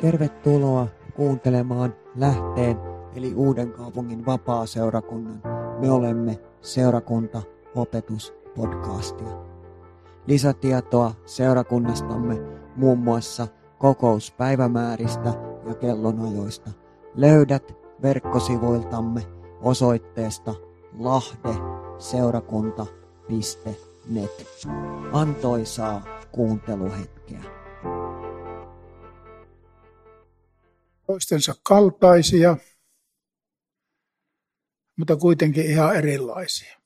Tervetuloa kuuntelemaan Lähteen eli Uuden kaupungin vapaa-seurakunnan Me olemme seurakunta opetuspodcastia. Lisätietoa seurakunnastamme muun muassa kokouspäivämääristä ja kellonajoista löydät verkkosivuiltamme osoitteesta lahdeseurakunta.net. Antoisaa kuunteluhetkeä. Toistensa kaltaisia, mutta kuitenkin ihan erilaisia.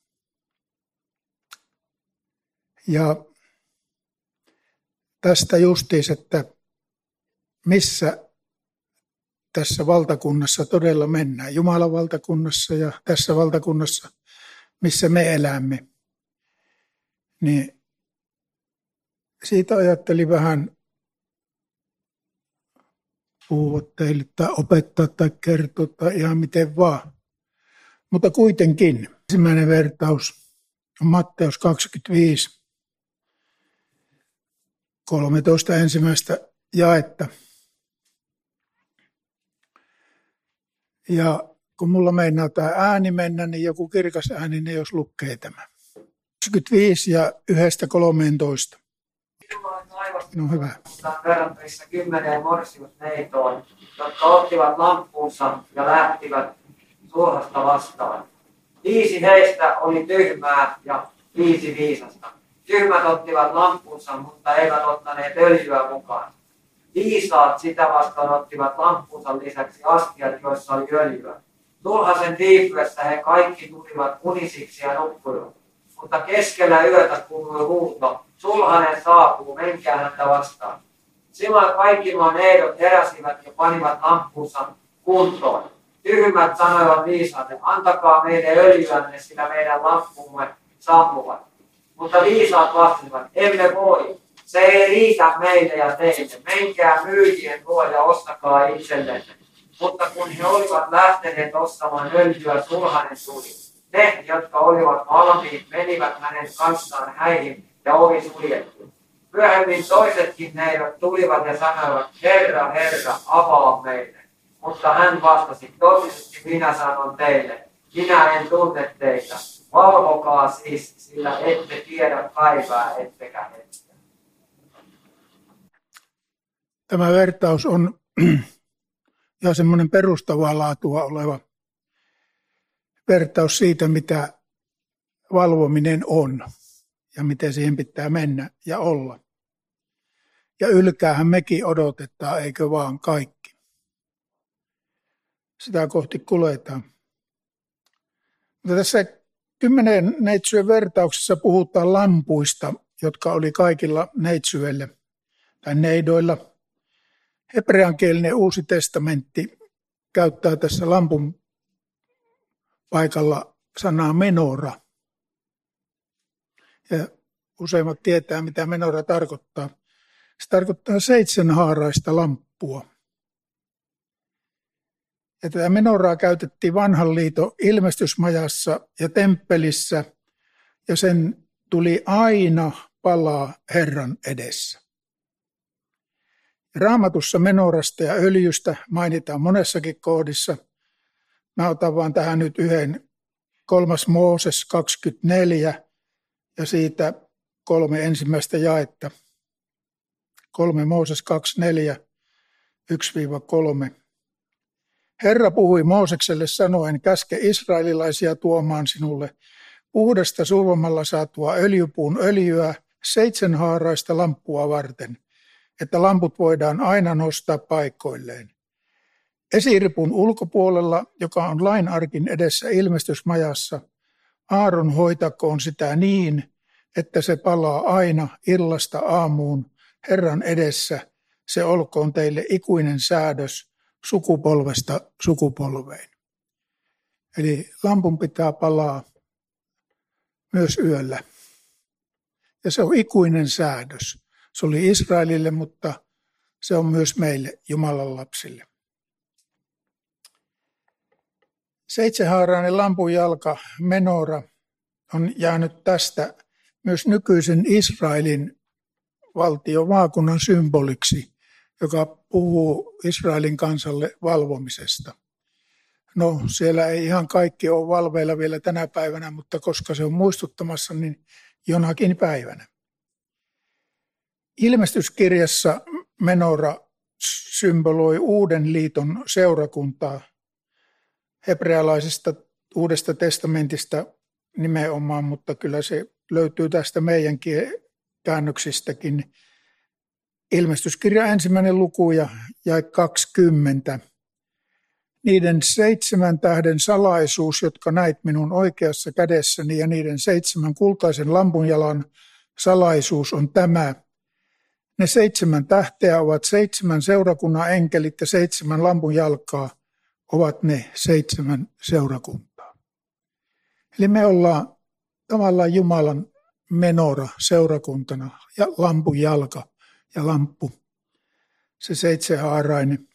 Ja tästä justiis, että missä tässä valtakunnassa todella mennään. Jumalan valtakunnassa ja tässä valtakunnassa, missä me elämme. Niin siitä ajattelin vähän puhua teille tai opettaa tai kertoa tai ihan miten vaan. Mutta kuitenkin ensimmäinen vertaus on Matteus 25, 13 ensimmäistä jaetta. Ja kun mulla meinaa tämä ääni mennä, niin joku kirkas ääni, niin jos lukee tämä. 25 ja 1 13. No hyvä. Verrattavissa kymmeneen morsiusneitoon, jotka ottivat lamppuunsa ja lähtivät sulhasta vastaan. Viisi heistä oli tyhmää ja viisi viisasta. Tyhmät ottivat lamppunsa, mutta eivät ottaneet öljyä mukaan. Viisaat sitä vastaan ottivat lamppunsa lisäksi astiat, joissa oli öljyä. Tulhasen viipyessä he kaikki tulivat unisiksi ja nukkuivat. Mutta keskellä yötä kuului huuto, sulhanen saapuu, menkää häntä vastaan. Silloin kaikki nuo neidot heräsivät ja panivat lamppunsa kuntoon. Tyhmät sanoivat viisaalle, antakaa meille öljyänne, sillä meidän lamppumme sammuvat. Mutta viisaat vastasivat, emme voi, se ei riitä meille ja teille. Menkää myyjien luo ja ostakaa itsellenne. Mutta kun he olivat lähteneet ostamaan öljyä, sulhanen tuli. Ne, jotka olivat valmiit, menivät hänen kanssaan häihin ja ovi suljettu. Myöhemmin toisetkin neidot tulivat ja sanoivat, Herra, Herra, avaa meille. Mutta hän vastasi, totisesti minä sanon teille, minä en tunne teitä. Valvokaa siis, sillä ette tiedä päivää ettekä hetkeä. Tämä vertaus on ja semmoinen perustavaa laatua oleva vertaus siitä, mitä valvominen on ja miten siihen pitää mennä ja olla. Ja ylkäähän mekin odotetaan, eikö vaan kaikki. Sitä kohti kuljetaan. Mutta tässä kymmenen neitsyön vertauksessa puhutaan lampuista, jotka oli kaikilla neitsyöille tai neidoilla – hebreankielinen uusi testamentti käyttää tässä lampun paikalla sanaa menora. Ja useimmat tietää, mitä menora tarkoittaa. Se tarkoittaa seitsemänhaaraista lamppua. Ja tätä menoraa käytettiin vanhan liiton ilmestysmajassa ja temppelissä, ja sen tuli aina palaa Herran edessä. Raamatussa menorasta ja öljystä mainitaan monessakin kohdissa. Mä otan vaan tähän nyt yhden kolmas Mooses 24 ja siitä kolme ensimmäistä jaetta. Kolme Mooses 24, 1-3. Herra puhui Moosekselle sanoen, käske israelilaisia tuomaan sinulle puhdasta suvomalla saatua öljypuun öljyä seitsemänhaaraista lamppua varten – että lamput voidaan aina nostaa paikoilleen. Esiripun ulkopuolella, joka on lainarkin edessä ilmestysmajassa, Aaron hoitakoon sitä niin, että se palaa aina illasta aamuun Herran edessä. Se olkoon teille ikuinen säädös sukupolvesta sukupolveen. Eli lampun pitää palaa myös yöllä. Ja se on ikuinen säädös. Se oli Israelille, mutta se on myös meille, Jumalan lapsille. Seitsemänhaarainen lampujalka, menora, on jäänyt tästä myös nykyisen Israelin valtion maakunnan symboliksi joka puhuu Israelin kansalle valvomisesta. No siellä ei ihan kaikki ole valveilla vielä tänä päivänä, mutta koska se on muistuttamassa, niin jonakin päivänä. Ilmestyskirjassa Menora symboloi uuden liiton seurakuntaa hebrealaisesta uudesta testamentista nimenomaan, mutta kyllä se löytyy tästä meidänkin käännöksistäkin. Ilmestyskirja ensimmäinen luku ja jäi 20. Niiden seitsemän tähden salaisuus, jotka näit minun oikeassa kädessäni ja niiden seitsemän kultaisen lampunjalan salaisuus on tämä. Ne seitsemän tähteä ovat seitsemän seurakunnan enkelit ja seitsemän lampun jalkaa ovat ne seitsemän seurakuntaa. Eli me ollaan tavallaan Jumalan menora seurakuntana ja lampun jalka ja lamppu, se seitsemähaarainen.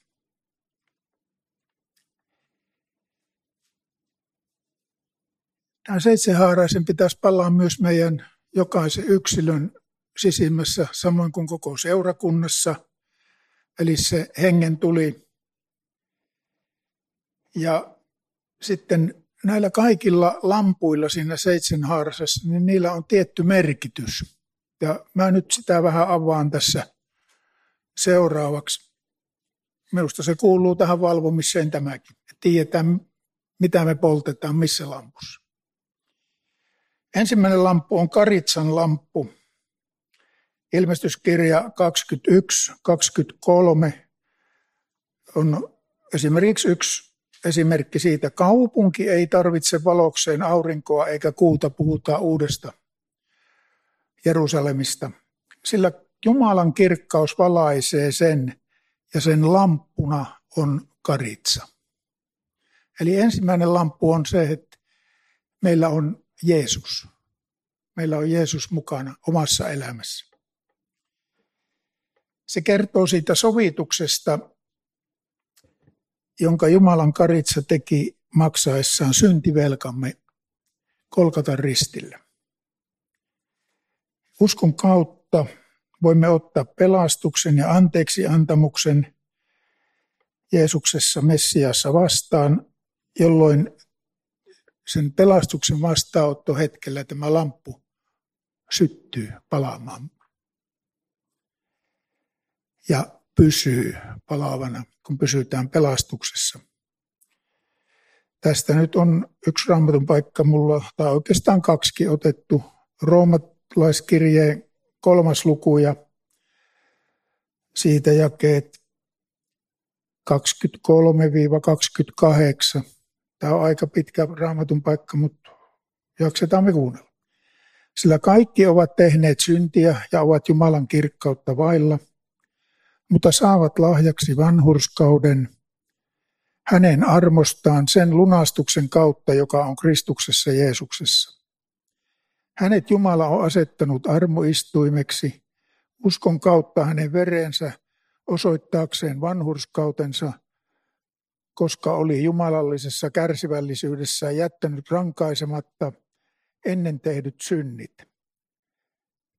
Tämä seitsemähaaraisen pitäisi palaa myös meidän jokaisen yksilön sisimmässä, samoin kuin koko seurakunnassa. Eli se hengen tuli. Ja sitten näillä kaikilla lampuilla siinä seitsemänhaarasessa, niin niillä on tietty merkitys. Ja mä nyt sitä vähän avaan tässä seuraavaksi. Minusta se kuuluu tähän valvomiseen tämäkin. Tiedetään, mitä me poltetaan missä lampussa. Ensimmäinen lamppu on Karitsan lamppu. Ilmestyskirja 21, 23 on esimerkiksi yksi esimerkki siitä. Kaupunki ei tarvitse valokseen aurinkoa eikä kuuta, puhutaan uudesta Jerusalemista. Sillä Jumalan kirkkaus valaisee sen ja sen lamppuna on karitsa. Eli ensimmäinen lamppu on se, että meillä on Jeesus. Meillä on Jeesus mukana omassa elämässä. Se kertoo siitä sovituksesta, jonka Jumalan karitsa teki maksaessaan syntivelkamme Kolkatan ristillä. Uskon kautta voimme ottaa pelastuksen ja anteeksi antamuksen Jeesuksessa Messiassa vastaan, jolloin sen pelastuksen vastaanotto hetkellä tämä lamppu syttyy palaamaan ja pysyy palaavana, kun pysytään pelastuksessa. Tästä nyt on yksi raamatun paikka mulla, tai oikeastaan kaksi otettu, roomalaiskirjeen kolmas luku ja siitä jakeet 23-28. Tämä on aika pitkä raamatun paikka, mutta jaksetaan me kuunnella. Sillä kaikki ovat tehneet syntiä ja ovat Jumalan kirkkautta vailla, mutta saavat lahjaksi vanhurskauden hänen armostaan sen lunastuksen kautta, joka on Kristuksessa Jeesuksessa. Hänet Jumala on asettanut armoistuimeksi uskon kautta hänen verensä osoittaakseen vanhurskautensa, koska oli jumalallisessa kärsivällisyydessä jättänyt rankaisematta ennen tehdyt synnit.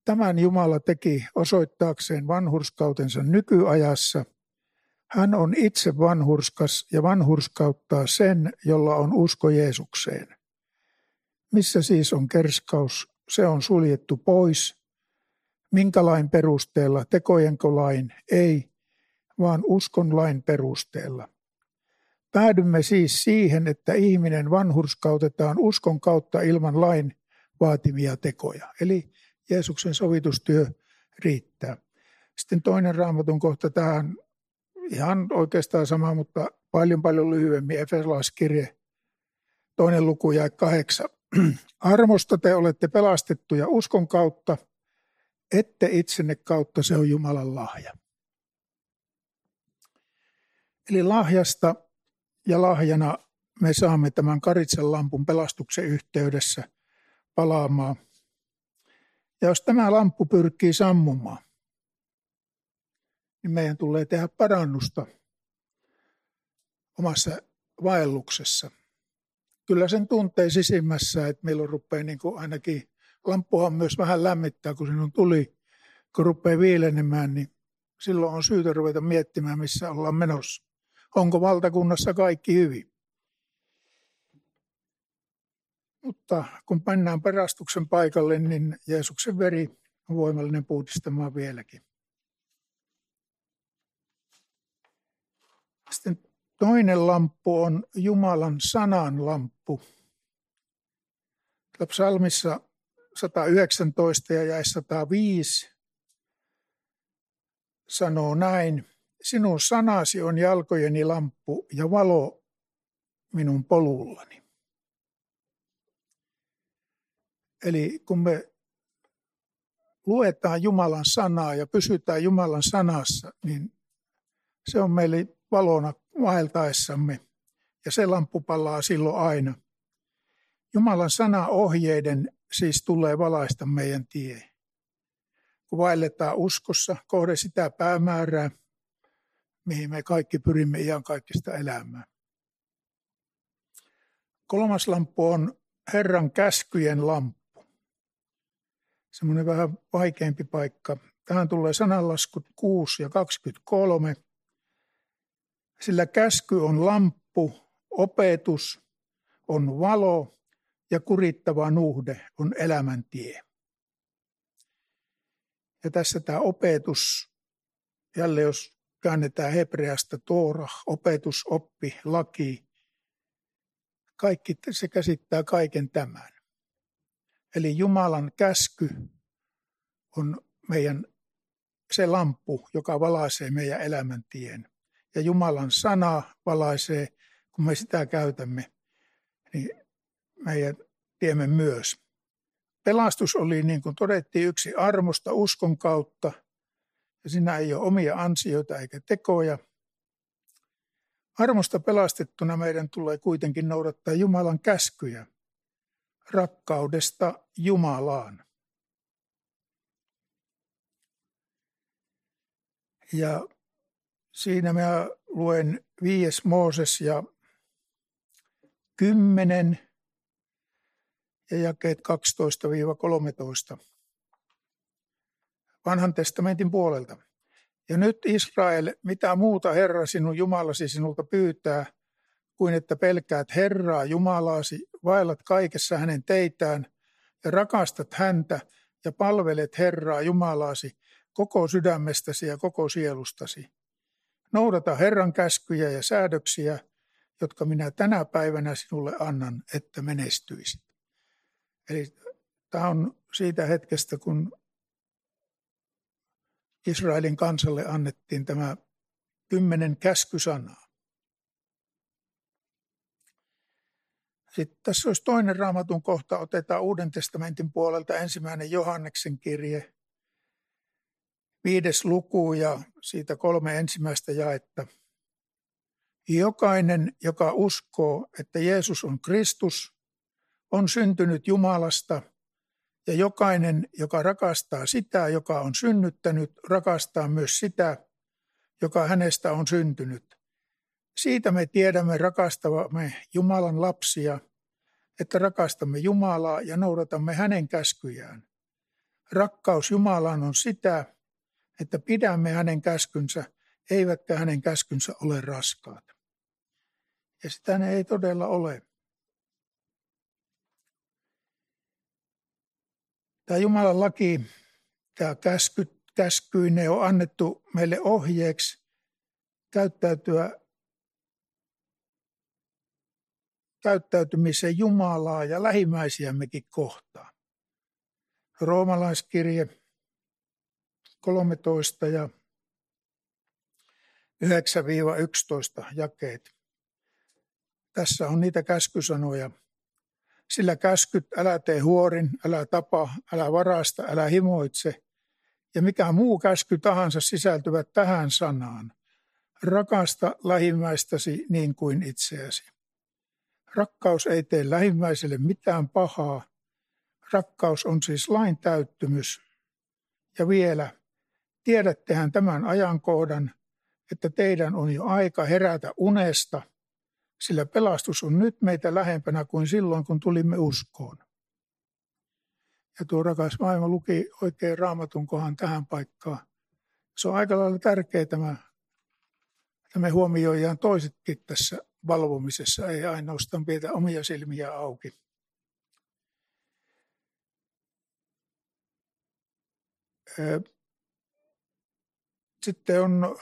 Tämän Jumala teki osoittaakseen vanhurskautensa nykyajassa. Hän on itse vanhurskas ja vanhurskauttaa sen, jolla on usko Jeesukseen. Missä siis on kerskaus? Se on suljettu pois. Minkä lain perusteella? Tekojenko lain? Ei, vaan uskon lain perusteella. Päädymme siis siihen, että ihminen vanhurskautetaan uskon kautta ilman lain vaatimia tekoja. Eli Jeesuksen sovitustyö riittää. Sitten toinen raamatun kohta tähän ihan oikeastaan sama, mutta paljon paljon lyhyemmin. Efesolaiskirje, toinen luku ja kahdeksan. Armosta te olette pelastettuja uskon kautta, ette itsenne kautta, se on Jumalan lahja. Eli lahjasta ja lahjana me saamme tämän Karitsan lampun pelastuksen yhteydessä palaamaan. Ja jos tämä lamppu pyrkii sammumaan, niin meidän tulee tehdä parannusta omassa vaelluksessa – kyllä sen tuntee sisimmässä, että meillä rupeaa niin kuin ainakin, lamppuhan myös vähän lämmittää, kun sinun tuli, kun rupeaa viilenemään, niin silloin on syytä ruveta miettimään, missä ollaan menossa. Onko valtakunnassa kaikki hyvin? Mutta kun mennään perastuksen paikalle, niin Jeesuksen veri on voimallinen puhdistamaan vieläkin. Sitten toinen lamppu on Jumalan sanan lamppu. Psalmissa 119 ja jäi 105 sanoo näin. Sinun sanasi on jalkojeni lamppu ja valo minun polullani. Eli kun me luetaan Jumalan sanaa ja pysytään Jumalan sanassa, niin se on meille valona vaeltaessamme ja se lamppu palaa silloin aina. Jumalan sana ohjeiden siis tulee valaista meidän tie. Kun vaelletaan uskossa kohde sitä päämäärää, mihin me kaikki pyrimme ihan kaikista elämään. Kolmas lamppu on Herran käskyjen lamppu. Semmoinen vähän vaikeampi paikka. Tähän tulee sananlaskut 6 ja 23. Sillä käsky on lamppu, opetus on valo ja kurittava nuhde on elämäntie. Ja tässä tämä opetus, jälleen jos käännetään hebreasta Toora, opetus, oppi, laki, kaikki se käsittää kaiken tämän. Eli Jumalan käsky on meidän se lamppu, joka valaisee meidän elämäntien. Ja Jumalan sana valaisee, kun me sitä käytämme, niin meidän tiemme myös. Pelastus oli, niin kuin todettiin, yksi armosta uskon kautta, ja siinä ei ole omia ansioita eikä tekoja. Armosta pelastettuna meidän tulee kuitenkin noudattaa Jumalan käskyjä rakkaudesta Jumalaan. Ja siinä mä luen viies Mooses ja kymmenen ja jakeet 12-13 vanhan testamentin puolelta. Ja nyt Israel, mitä muuta Herra sinun Jumalasi sinulta pyytää, kuin että pelkäät Herraa Jumalaasi, vaellat kaikessa hänen teitään ja rakastat häntä ja palvelet Herraa Jumalaasi koko sydämestäsi ja koko sielustasi. Noudata Herran käskyjä ja säädöksiä, jotka minä tänä päivänä sinulle annan, että menestyisit. Eli tämä on siitä hetkestä, kun Israelin kansalle annettiin tämä kymmenen käskysanaa. Sitten tässä olisi toinen raamatun kohta, otetaan Uuden testamentin puolelta ensimmäinen Johanneksen kirje, viides luku ja siitä kolme ensimmäistä jaetta. Jokainen, joka uskoo, että Jeesus on Kristus, on syntynyt Jumalasta, ja jokainen, joka rakastaa sitä, joka on synnyttänyt, rakastaa myös sitä, joka hänestä on syntynyt. Siitä me tiedämme rakastavamme Jumalan lapsia, että rakastamme Jumalaa ja noudatamme hänen käskyjään. Rakkaus Jumalaan on sitä, että pidämme hänen käskynsä, eivätkä hänen käskynsä ole raskaat. Ja sitä ne ei todella ole. Tämä Jumalan laki, tämä käsky, käskyinen on annettu meille ohjeeksi käyttäytyä käyttäytymisen Jumalaa ja lähimmäisiämmekin kohtaan. Roomalaiskirje 13 ja 9-11 jakeet. Tässä on niitä käskysanoja sillä käskyt, älä tee huorin, älä tapa, älä varasta, älä himoitse ja mikä muu käsky tahansa sisältyvät tähän sanaan. Rakasta lähimmäistäsi niin kuin itseäsi. Rakkaus ei tee lähimmäiselle mitään pahaa. Rakkaus on siis lain täyttymys. Ja vielä, tiedättehän tämän ajankohdan, että teidän on jo aika herätä unesta – sillä pelastus on nyt meitä lähempänä kuin silloin, kun tulimme uskoon. Ja tuo rakas maailma luki oikein raamatun kohan tähän paikkaan. Se on aika lailla tärkeää että me huomioidaan toisetkin tässä valvomisessa, ei ainoastaan pidetä omia silmiä auki. Sitten on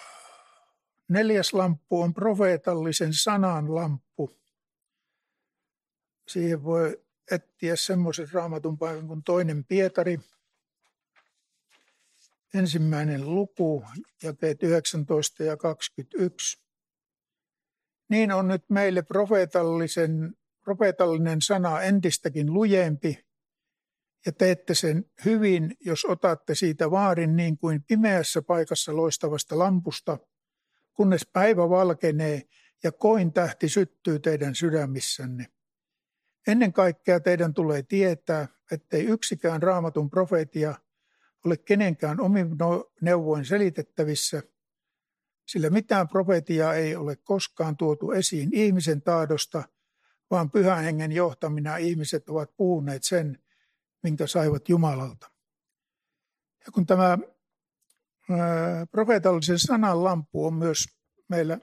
neljäs lamppu on profeetallisen sanan lamppu. Siihen voi etsiä semmoisen raamatun paikan kuin toinen Pietari, ensimmäinen luku, jakeet 19 ja 21. Niin on nyt meille profeetallisen, profeetallinen sana entistäkin lujempi, ja teette sen hyvin, jos otatte siitä vaarin niin kuin pimeässä paikassa loistavasta lampusta, kunnes päivä valkenee ja koin tähti syttyy teidän sydämissänne. Ennen kaikkea teidän tulee tietää, ettei yksikään raamatun profeetia ole kenenkään omin neuvoin selitettävissä, sillä mitään profetiaa ei ole koskaan tuotu esiin ihmisen taadosta, vaan pyhän hengen johtamina ihmiset ovat puhuneet sen, minkä saivat Jumalalta. Ja kun tämä profeetallisen sanan lampu on myös meillä,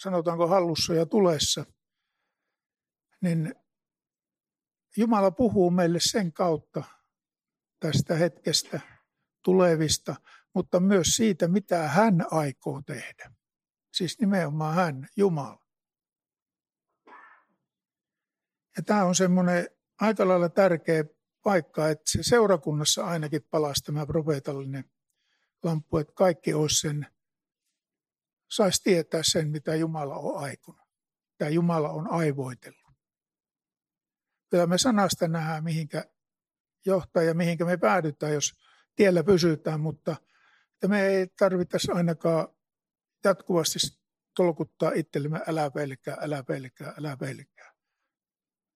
sanotaanko hallussa ja tulessa, niin Jumala puhuu meille sen kautta tästä hetkestä tulevista, mutta myös siitä, mitä hän aikoo tehdä. Siis nimenomaan hän, Jumala. Ja tämä on semmoinen aika lailla tärkeä paikka, että se seurakunnassa ainakin palasi tämä profeetallinen lamppu, että kaikki olisi sen, saisi tietää sen, mitä Jumala on aikonut, mitä Jumala on aivoitellut. Kyllä me sanasta nähdään, mihinkä johtaa ja mihinkä me päädytään, jos tiellä pysytään, mutta että me ei tarvittaisi ainakaan jatkuvasti tolkuttaa itsellemme älä pelkää, älä pelkää, älä pelkää.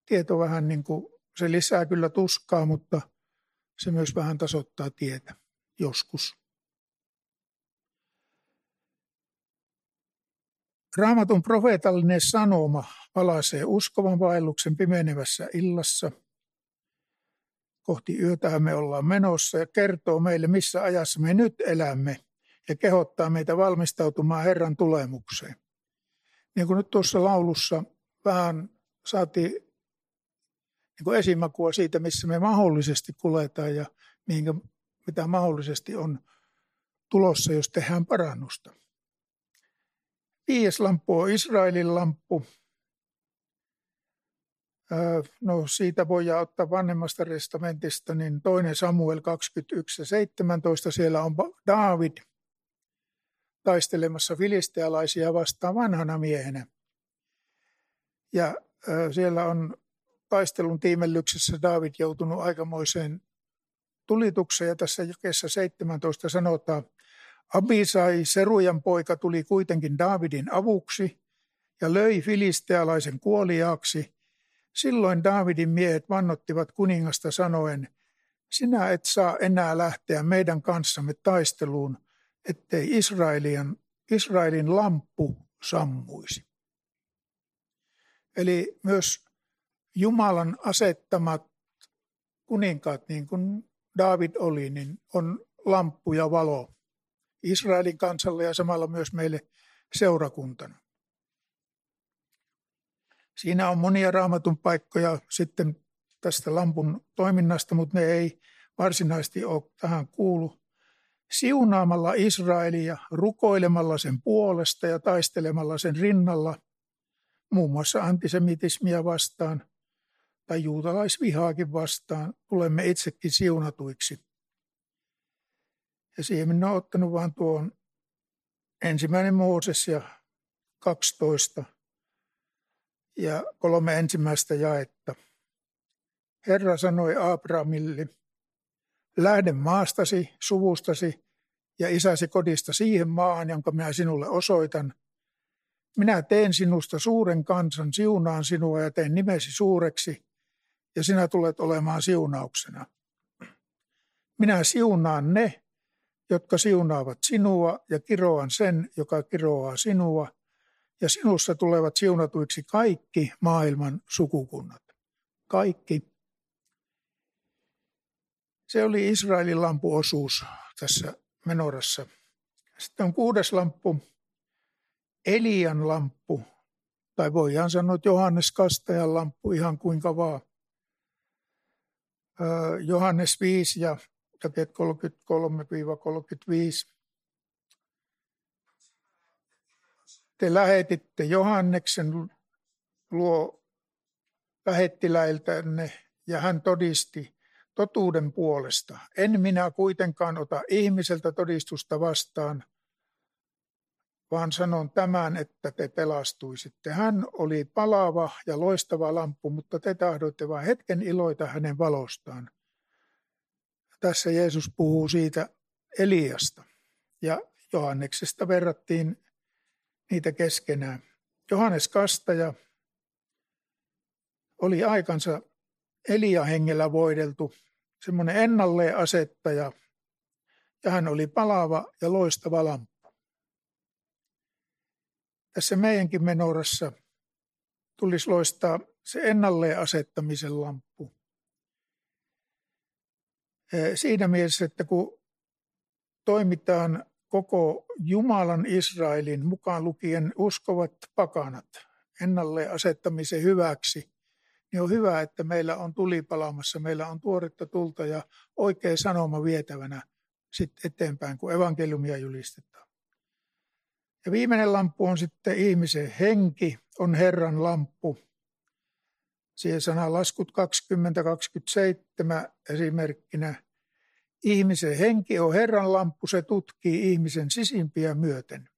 Tieto vähän niin kuin se lisää kyllä tuskaa, mutta se myös vähän tasoittaa tietä joskus. Raamatun profeetallinen sanoma palasee uskovan vaelluksen pimenevässä illassa. Kohti yötä me ollaan menossa ja kertoo meille, missä ajassa me nyt elämme ja kehottaa meitä valmistautumaan Herran tulemukseen. Niin kuin nyt tuossa laulussa vähän saatiin niin kuin esimakua siitä, missä me mahdollisesti kuljetaan ja mihinkä, mitä mahdollisesti on tulossa, jos tehdään parannusta. Viides lamppu on Israelin lamppu. No siitä voidaan ottaa vanhemmasta testamentista, niin toinen Samuel 21 ja 17, siellä on David taistelemassa filistealaisia vastaan vanhana miehenä. Ja siellä on taistelun tiimellyksessä David joutunut aikamoiseen tulitukseen ja tässä jakeessa 17 sanotaan, Abisai, Serujan poika, tuli kuitenkin Davidin avuksi ja löi filistealaisen kuoliaaksi. Silloin Davidin miehet vannottivat kuningasta sanoen, sinä et saa enää lähteä meidän kanssamme taisteluun, ettei Israelin, Israelin lamppu sammuisi. Eli myös Jumalan asettamat kuninkaat, niin kuin David oli, niin on lamppu ja valo Israelin kansalle ja samalla myös meille seurakuntana. Siinä on monia raamatun paikkoja sitten tästä lampun toiminnasta, mutta ne ei varsinaisesti ole tähän kuulu. Siunaamalla Israelia, rukoilemalla sen puolesta ja taistelemalla sen rinnalla, muun muassa antisemitismia vastaan, tai juutalaisvihaakin vastaan, tulemme itsekin siunatuiksi. Ja siihen minä olen ottanut vain tuon ensimmäinen Mooses ja 12 ja kolme ensimmäistä jaetta. Herra sanoi Abrahamille, lähde maastasi, suvustasi ja isäsi kodista siihen maahan, jonka minä sinulle osoitan. Minä teen sinusta suuren kansan, siunaan sinua ja teen nimesi suureksi, ja sinä tulet olemaan siunauksena. Minä siunaan ne, jotka siunaavat sinua, ja kiroan sen, joka kiroaa sinua, ja sinussa tulevat siunatuiksi kaikki maailman sukukunnat. Kaikki. Se oli Israelin lampuosuus tässä menorassa. Sitten on kuudes lamppu, Elian lamppu, tai voidaan sanoa, että Johannes Kastajan lamppu ihan kuinka vaan. Johannes 5 ja jakeet 33-35. Te lähetitte Johanneksen luo lähettiläiltänne ja hän todisti totuuden puolesta. En minä kuitenkaan ota ihmiseltä todistusta vastaan, vaan sanon tämän, että te pelastuisitte. Hän oli palava ja loistava lamppu, mutta te tahdoitte vain hetken iloita hänen valostaan. Tässä Jeesus puhuu siitä Eliasta ja Johanneksesta verrattiin niitä keskenään. Johannes Kastaja oli aikansa Elia hengellä voideltu, semmoinen ennalleen asettaja, ja hän oli palava ja loistava lamppu. Tässä meidänkin menorassa tulisi loistaa se ennalleen asettamisen lamppu. Siinä mielessä, että kun toimitaan koko Jumalan Israelin mukaan lukien uskovat pakanat ennalleen asettamisen hyväksi, niin on hyvä, että meillä on tuli palaamassa, meillä on tuoretta tulta ja oikea sanoma vietävänä sitten eteenpäin, kun evankeliumia julistetaan. Ja viimeinen lamppu on sitten ihmisen henki, on Herran lamppu. Siihen sana laskut 20-27 esimerkkinä. Ihmisen henki on Herran lamppu, se tutkii ihmisen sisimpiä myöten.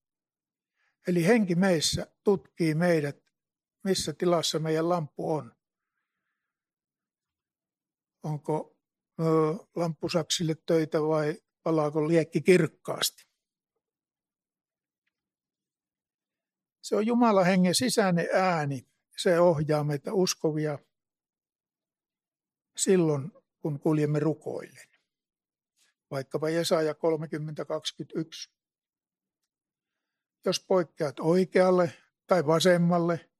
Eli henki meissä tutkii meidät, missä tilassa meidän lamppu on. Onko ö, lamppusaksille töitä vai palaako liekki kirkkaasti? Se on Jumalan hengen sisäinen ääni. Se ohjaa meitä uskovia silloin, kun kuljemme rukoillen. Vaikkapa Jesaja 30.21. Jos poikkeat oikealle tai vasemmalle,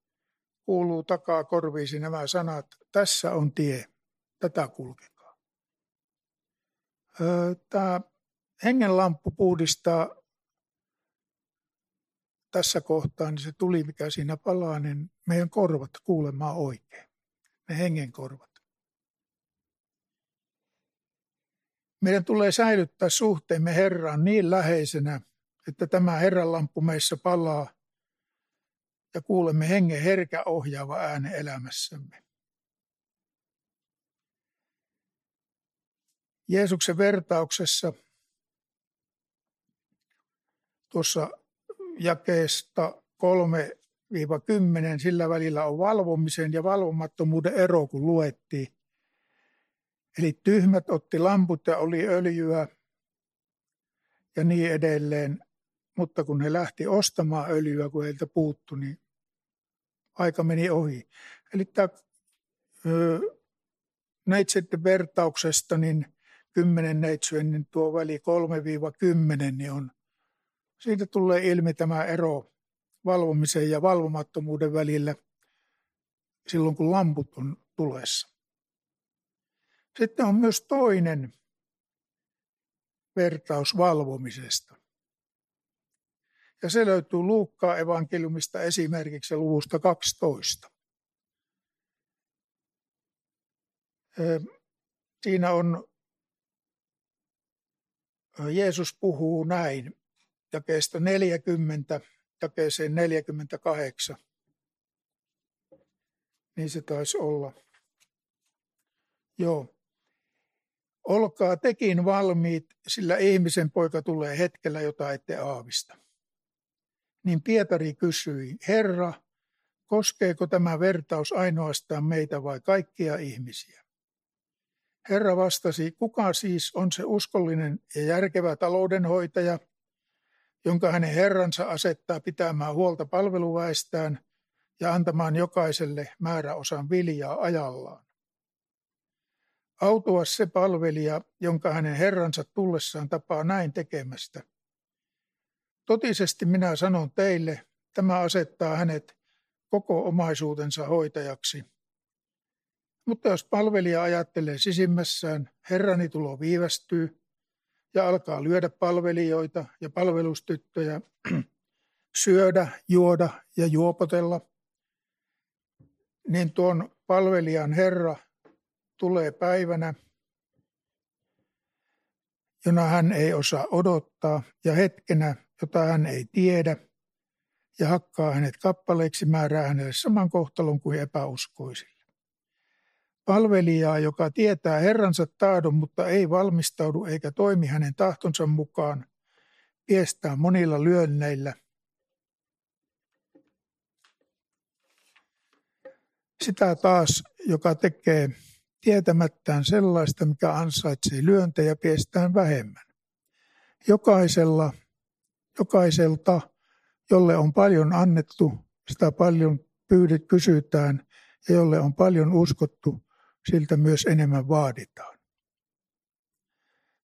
kuuluu takaa korviisi nämä sanat, tässä on tie, tätä kulkekaa. Tämä hengenlamppu puhdistaa tässä kohtaa, niin se tuli, mikä siinä palaa, niin meidän korvat kuulemaan oikein. Ne hengen korvat. Meidän tulee säilyttää suhteemme Herraan niin läheisenä, että tämä Herran lamppu meissä palaa ja kuulemme hengen herkä ohjaava äänen elämässämme. Jeesuksen vertauksessa tuossa jakeesta 3-10, sillä välillä on valvomisen ja valvomattomuuden ero, kun luettiin. Eli tyhmät otti lamput ja oli öljyä ja niin edelleen. Mutta kun he lähti ostamaan öljyä, kun heiltä puuttu, niin aika meni ohi. Eli tämä neitseiden vertauksesta, niin kymmenen neitsyön, niin tuo väli 3-10 niin on siitä tulee ilmi tämä ero valvomisen ja valvomattomuuden välillä silloin, kun lamput on tulessa. Sitten on myös toinen vertaus valvomisesta. Ja se löytyy Luukkaa evankeliumista esimerkiksi luvusta 12. Siinä on, Jeesus puhuu näin jakeesta 40 jakeeseen 48. Niin se taisi olla. Joo. Olkaa tekin valmiit, sillä ihmisen poika tulee hetkellä, jota ette aavista. Niin Pietari kysyi, Herra, koskeeko tämä vertaus ainoastaan meitä vai kaikkia ihmisiä? Herra vastasi, kuka siis on se uskollinen ja järkevä taloudenhoitaja – jonka hänen herransa asettaa pitämään huolta palveluväestään ja antamaan jokaiselle määräosan viljaa ajallaan. Autua se palvelija, jonka hänen herransa tullessaan tapaa näin tekemästä. Totisesti minä sanon teille, tämä asettaa hänet koko omaisuutensa hoitajaksi. Mutta jos palvelija ajattelee sisimmässään, herrani tulo viivästyy, ja alkaa lyödä palvelijoita ja palvelustyttöjä, syödä, juoda ja juopotella, niin tuon palvelijan Herra tulee päivänä, jona hän ei osaa odottaa, ja hetkenä, jota hän ei tiedä, ja hakkaa hänet kappaleiksi, määrää hänelle saman kohtalon kuin epäuskoisille. Palvelijaa, joka tietää Herransa tahdon, mutta ei valmistaudu eikä toimi hänen tahtonsa mukaan, piestää monilla lyönneillä. Sitä taas, joka tekee tietämättään sellaista, mikä ansaitsee lyöntejä, piestään vähemmän. Jokaisella, jokaiselta, jolle on paljon annettu, sitä paljon pyydet kysytään, ja jolle on paljon uskottu, siltä myös enemmän vaaditaan.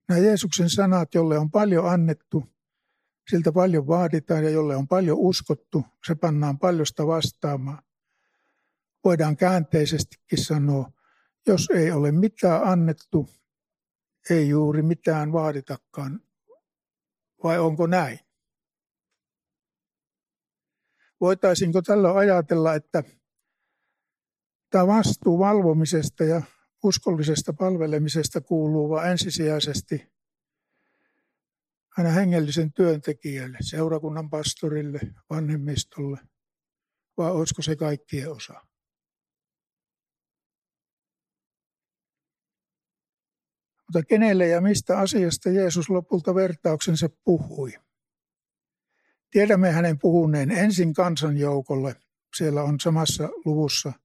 Nämä Jeesuksen sanat, jolle on paljon annettu, siltä paljon vaaditaan ja jolle on paljon uskottu, se pannaan paljosta vastaamaan. Voidaan käänteisestikin sanoa, jos ei ole mitään annettu, ei juuri mitään vaaditakaan. Vai onko näin? Voitaisinko tällä ajatella, että Tämä vastuu valvomisesta ja uskollisesta palvelemisesta kuuluu vain ensisijaisesti aina hengellisen työntekijälle, seurakunnan pastorille, vanhemmistolle, vai olisiko se kaikkien osa? Mutta kenelle ja mistä asiasta Jeesus lopulta vertauksensa puhui? Tiedämme hänen puhuneen ensin kansanjoukolle. Siellä on samassa luvussa –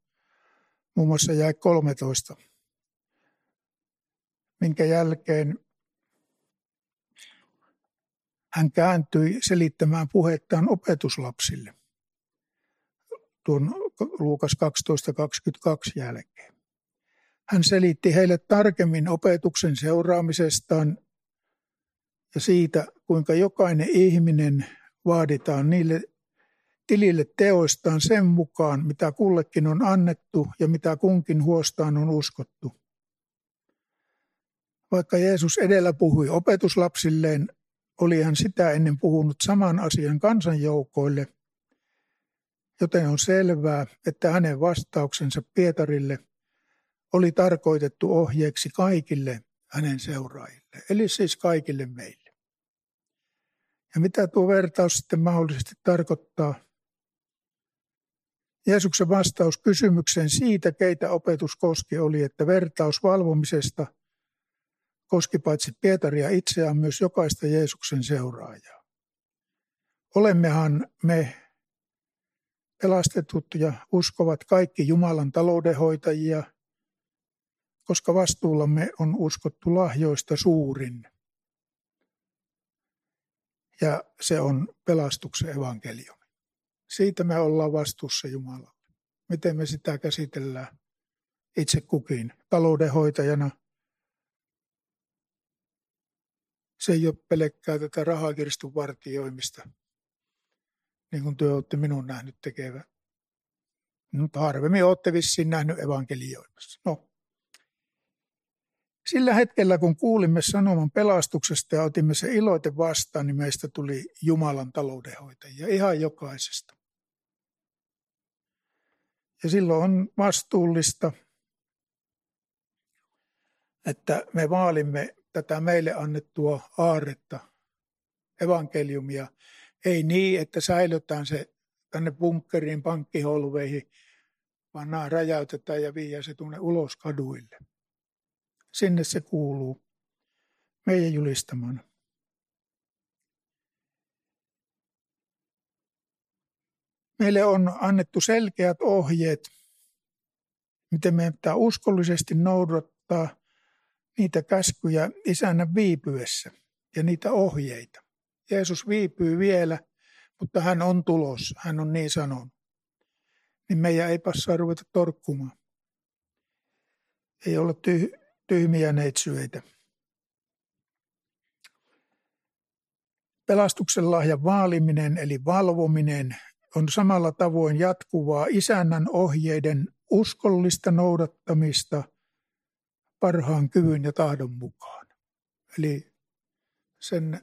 muun muassa jäi 13, minkä jälkeen hän kääntyi selittämään puhettaan opetuslapsille tuon Luukas 12.22 jälkeen. Hän selitti heille tarkemmin opetuksen seuraamisestaan ja siitä, kuinka jokainen ihminen vaaditaan niille tilille teoistaan sen mukaan, mitä kullekin on annettu ja mitä kunkin huostaan on uskottu. Vaikka Jeesus edellä puhui opetuslapsilleen, oli hän sitä ennen puhunut saman asian kansanjoukoille, joten on selvää, että hänen vastauksensa Pietarille oli tarkoitettu ohjeeksi kaikille hänen seuraajille, eli siis kaikille meille. Ja mitä tuo vertaus sitten mahdollisesti tarkoittaa Jeesuksen vastaus kysymykseen siitä, keitä opetus koski, oli, että vertaus valvomisesta koski paitsi Pietaria itseään myös jokaista Jeesuksen seuraajaa. Olemmehan me pelastetut ja uskovat kaikki Jumalan taloudenhoitajia, koska vastuullamme on uskottu lahjoista suurin. Ja se on pelastuksen evankeliumi. Siitä me ollaan vastuussa Jumalalle. Miten me sitä käsitellään itse kukin taloudenhoitajana. Se ei ole pelkkää tätä rahakirstun vartioimista, niin kuin työ olette minun nähnyt tekevä. Mutta harvemmin olette vissiin nähnyt evankelioimassa. No, sillä hetkellä, kun kuulimme sanoman pelastuksesta ja otimme se iloite vastaan, niin meistä tuli Jumalan taloudenhoitajia ihan jokaisesta. Ja silloin on vastuullista, että me vaalimme tätä meille annettua aaretta, evankeliumia. Ei niin, että säilytään se tänne bunkkeriin, pankkiholveihin, vaan nämä räjäytetään ja viiä se tuonne ulos kaduille. Sinne se kuuluu meidän julistamana. Meille on annettu selkeät ohjeet, miten meidän pitää uskollisesti noudattaa niitä käskyjä isännän viipyessä ja niitä ohjeita. Jeesus viipyy vielä, mutta hän on tulossa, hän on niin sanonut. Niin meidän ei passaa ruveta torkkumaan. Ei olla tyhmiä neitsyöitä. Pelastuksen lahjan vaaliminen eli valvominen on samalla tavoin jatkuvaa isännän ohjeiden uskollista noudattamista parhaan kyvyn ja tahdon mukaan. Eli sen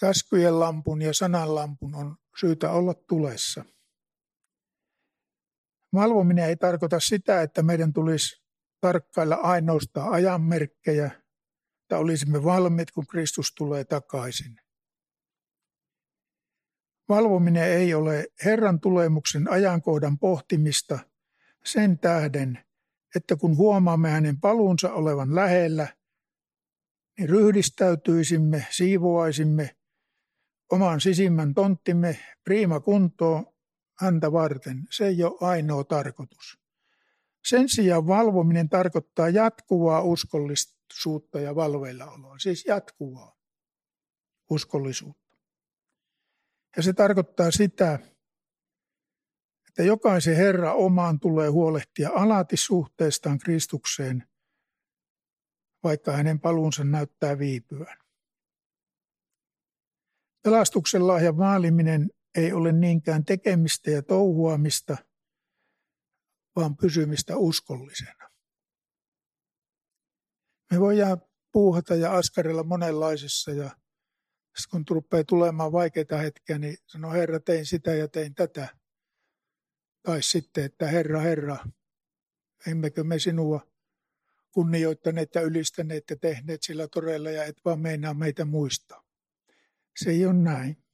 käskyjen lampun ja sananlampun on syytä olla tulessa. Valvominen ei tarkoita sitä, että meidän tulisi tarkkailla ainoastaan ajanmerkkejä, että olisimme valmiit, kun Kristus tulee takaisin. Valvominen ei ole Herran tulemuksen ajankohdan pohtimista sen tähden, että kun huomaamme hänen paluunsa olevan lähellä, niin ryhdistäytyisimme, siivoaisimme oman sisimmän tonttimme priima kuntoon häntä varten. Se ei ole ainoa tarkoitus. Sen sijaan valvominen tarkoittaa jatkuvaa uskollisuutta ja valveillaoloa, siis jatkuvaa uskollisuutta. Ja se tarkoittaa sitä, että jokaisen Herra omaan tulee huolehtia alati suhteestaan Kristukseen, vaikka hänen paluunsa näyttää viipyvän. Pelastuksen lahjan vaaliminen ei ole niinkään tekemistä ja touhuamista, vaan pysymistä uskollisena. Me voidaan puuhata ja askarella monenlaisessa ja kun rupeaa tulemaan vaikeita hetkiä, niin sanoo Herra, tein sitä ja tein tätä. Tai sitten, että Herra, Herra, emmekö me sinua kunnioittaneet ja ylistäneet ja tehneet sillä torella ja et vaan meinaa meitä muistaa. Se ei ole näin.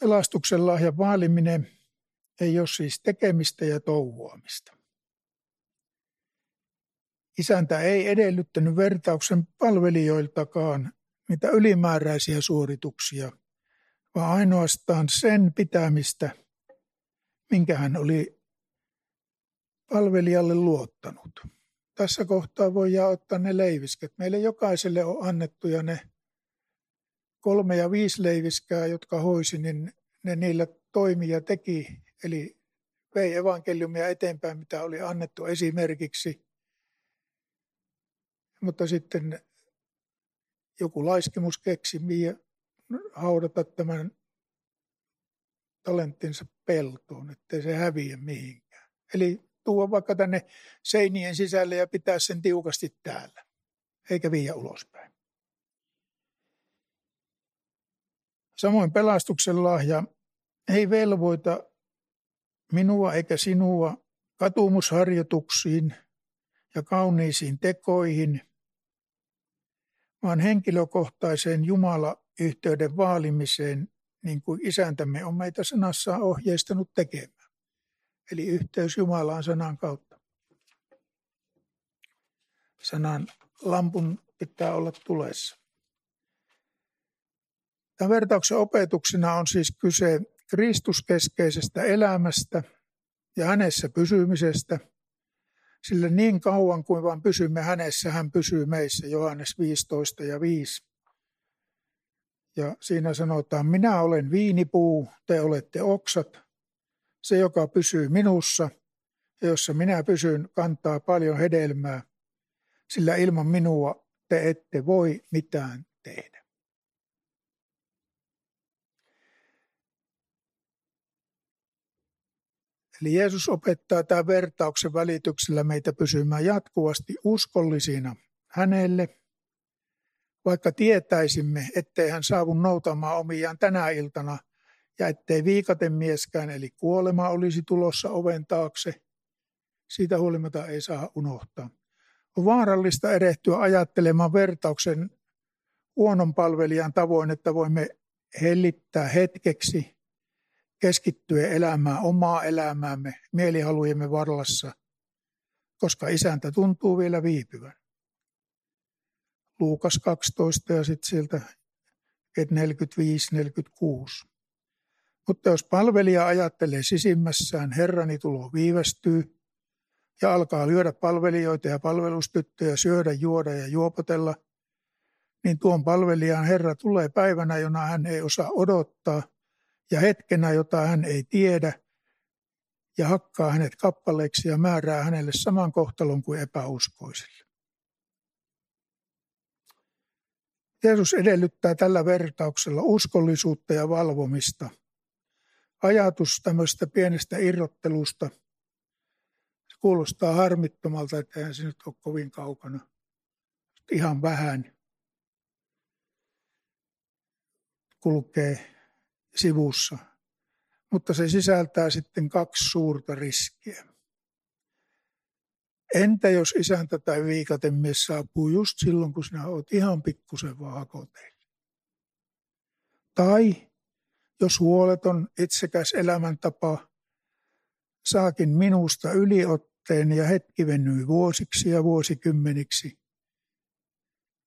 Pelastuksen lahjan vaaliminen ei ole siis tekemistä ja touhuamista. Isäntä ei edellyttänyt vertauksen palvelijoiltakaan mitä ylimääräisiä suorituksia, vaan ainoastaan sen pitämistä, minkä hän oli palvelijalle luottanut. Tässä kohtaa voidaan ottaa ne leivisket. Meille jokaiselle on annettu ja ne kolme ja viisi leiviskää, jotka hoisi, niin ne niillä toimi ja teki. Eli vei evankeliumia eteenpäin, mitä oli annettu esimerkiksi. Mutta sitten joku laiskimus keksi haudata tämän talenttinsa peltoon, ettei se häviä mihinkään. Eli tuo vaikka tänne seinien sisälle ja pitää sen tiukasti täällä, eikä viiä ulospäin. Samoin pelastuksen lahja ei velvoita minua eikä sinua katumusharjoituksiin ja kauniisiin tekoihin, vaan henkilökohtaiseen Jumala-yhteyden vaalimiseen, niin kuin isäntämme on meitä sanassaan ohjeistanut tekemään. Eli yhteys Jumalaan sanan kautta. Sanan lampun pitää olla tulessa. Tämän vertauksen opetuksena on siis kyse Kristuskeskeisestä elämästä ja hänessä pysymisestä, sillä niin kauan kuin vain pysymme hänessä, hän pysyy meissä, Johannes 15 ja 5. Ja siinä sanotaan, minä olen viinipuu, te olette oksat, se joka pysyy minussa ja jossa minä pysyn, kantaa paljon hedelmää, sillä ilman minua te ette voi mitään tehdä. Eli Jeesus opettaa tämän vertauksen välityksellä meitä pysymään jatkuvasti uskollisina hänelle, vaikka tietäisimme, ettei hän saavu noutamaan omiaan tänä iltana ja ettei viikaten mieskään eli kuolema olisi tulossa oven taakse. Siitä huolimatta ei saa unohtaa. On vaarallista erehtyä ajattelemaan vertauksen huonon palvelijan tavoin, että voimme hellittää hetkeksi keskittyä elämään omaa elämäämme mielihalujemme varlassa, koska isäntä tuntuu vielä viipyvän. Luukas 12 ja sitten sieltä 45-46. Mutta jos palvelija ajattelee sisimmässään, Herrani tulo viivästyy, ja alkaa lyödä palvelijoita ja palvelustyttöjä, syödä, juoda ja juopotella, niin tuon palvelijan Herra tulee päivänä, jona hän ei osaa odottaa – ja hetkenä, jota hän ei tiedä, ja hakkaa hänet kappaleeksi ja määrää hänelle saman kohtalon kuin epäuskoisille. Jeesus edellyttää tällä vertauksella uskollisuutta ja valvomista. Ajatus tämmöistä pienestä irrottelusta, kuulostaa harmittomalta, että eihän se nyt ole kovin kaukana. Ihan vähän kulkee sivussa. Mutta se sisältää sitten kaksi suurta riskiä. Entä jos isäntä tai viikatemies saapuu just silloin, kun sinä olet ihan pikkusen vaan hakoteilla? Tai jos huoleton, itsekäs elämäntapa saakin minusta yliotteen ja hetki venyy vuosiksi ja vuosikymmeniksi,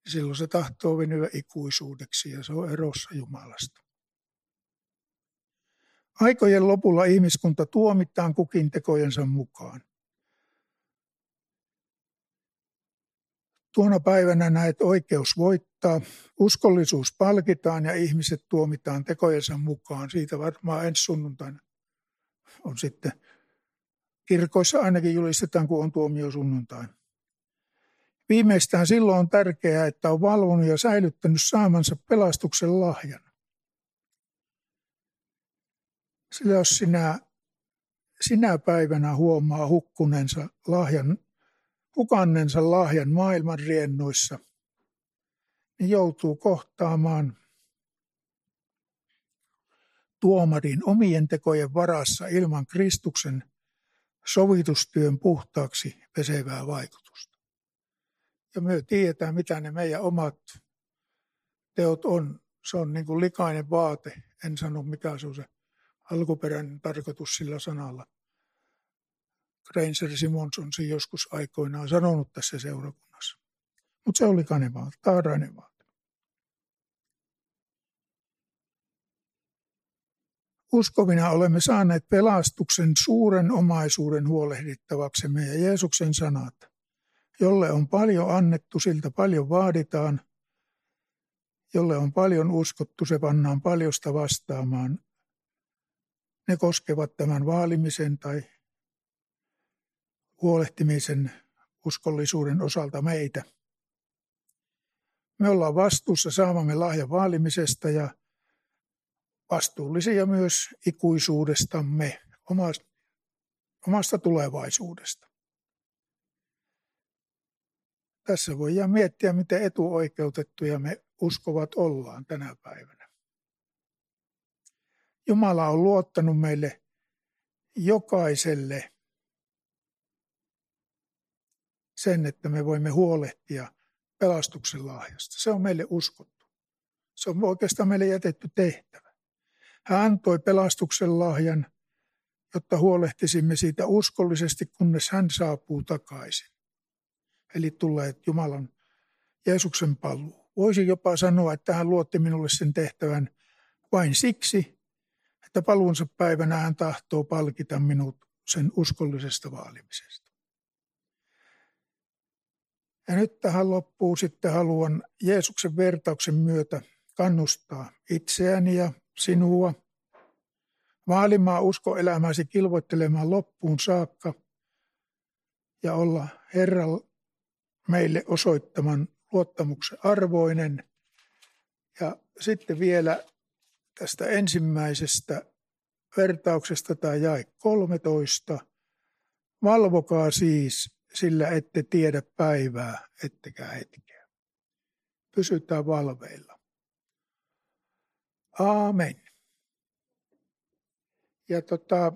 silloin se tahtoo venyä ikuisuudeksi ja se on erossa Jumalasta. Aikojen lopulla ihmiskunta tuomitaan kukin tekojensa mukaan. Tuona päivänä näet oikeus voittaa, uskollisuus palkitaan ja ihmiset tuomitaan tekojensa mukaan. Siitä varmaan ensi sunnuntaina on sitten kirkoissa ainakin julistetaan, kun on tuomio sunnuntaina. Viimeistään silloin on tärkeää, että on valvonut ja säilyttänyt saamansa pelastuksen lahjan. Sillä jos sinä, sinä päivänä huomaa hukkunensa lahjan hukannensa lahjan maailman riennoissa, niin joutuu kohtaamaan tuomarin omien tekojen varassa ilman Kristuksen sovitustyön puhtaaksi pesevää vaikutusta. Ja me tiedetään, mitä ne meidän omat teot on. Se on niin kuin likainen vaate. En sano, mikä se on se alkuperäinen tarkoitus sillä sanalla – Ranger Simonson sen joskus aikoinaan sanonut tässä seurakunnassa. Mutta se oli kanevaate, taarainen vaate. Uskovina olemme saaneet pelastuksen suuren omaisuuden huolehdittavaksemme ja Jeesuksen sanat, jolle on paljon annettu, siltä paljon vaaditaan, jolle on paljon uskottu, se pannaan paljosta vastaamaan. Ne koskevat tämän vaalimisen tai huolehtimisen uskollisuuden osalta meitä. Me ollaan vastuussa saamamme lahjan vaalimisesta ja vastuullisia myös ikuisuudestamme, omasta tulevaisuudesta. Tässä voidaan miettiä, miten etuoikeutettuja me uskovat ollaan tänä päivänä. Jumala on luottanut meille jokaiselle sen, että me voimme huolehtia pelastuksen lahjasta. Se on meille uskottu. Se on oikeastaan meille jätetty tehtävä. Hän antoi pelastuksen lahjan, jotta huolehtisimme siitä uskollisesti, kunnes hän saapuu takaisin. Eli tulee Jumalan Jeesuksen paluu. Voisin jopa sanoa, että hän luotti minulle sen tehtävän vain siksi, että paluunsa päivänä hän tahtoo palkita minut sen uskollisesta vaalimisesta. Ja nyt tähän loppuun sitten haluan Jeesuksen vertauksen myötä kannustaa itseäni ja sinua vaalimaan uskoelämäsi kilvoittelemaan loppuun saakka ja olla Herran meille osoittaman luottamuksen arvoinen. Ja sitten vielä tästä ensimmäisestä vertauksesta tai jae 13. Valvokaa siis sillä ette tiedä päivää, ettekä hetkeä. Pysytään valveilla. Aamen. Ja tota,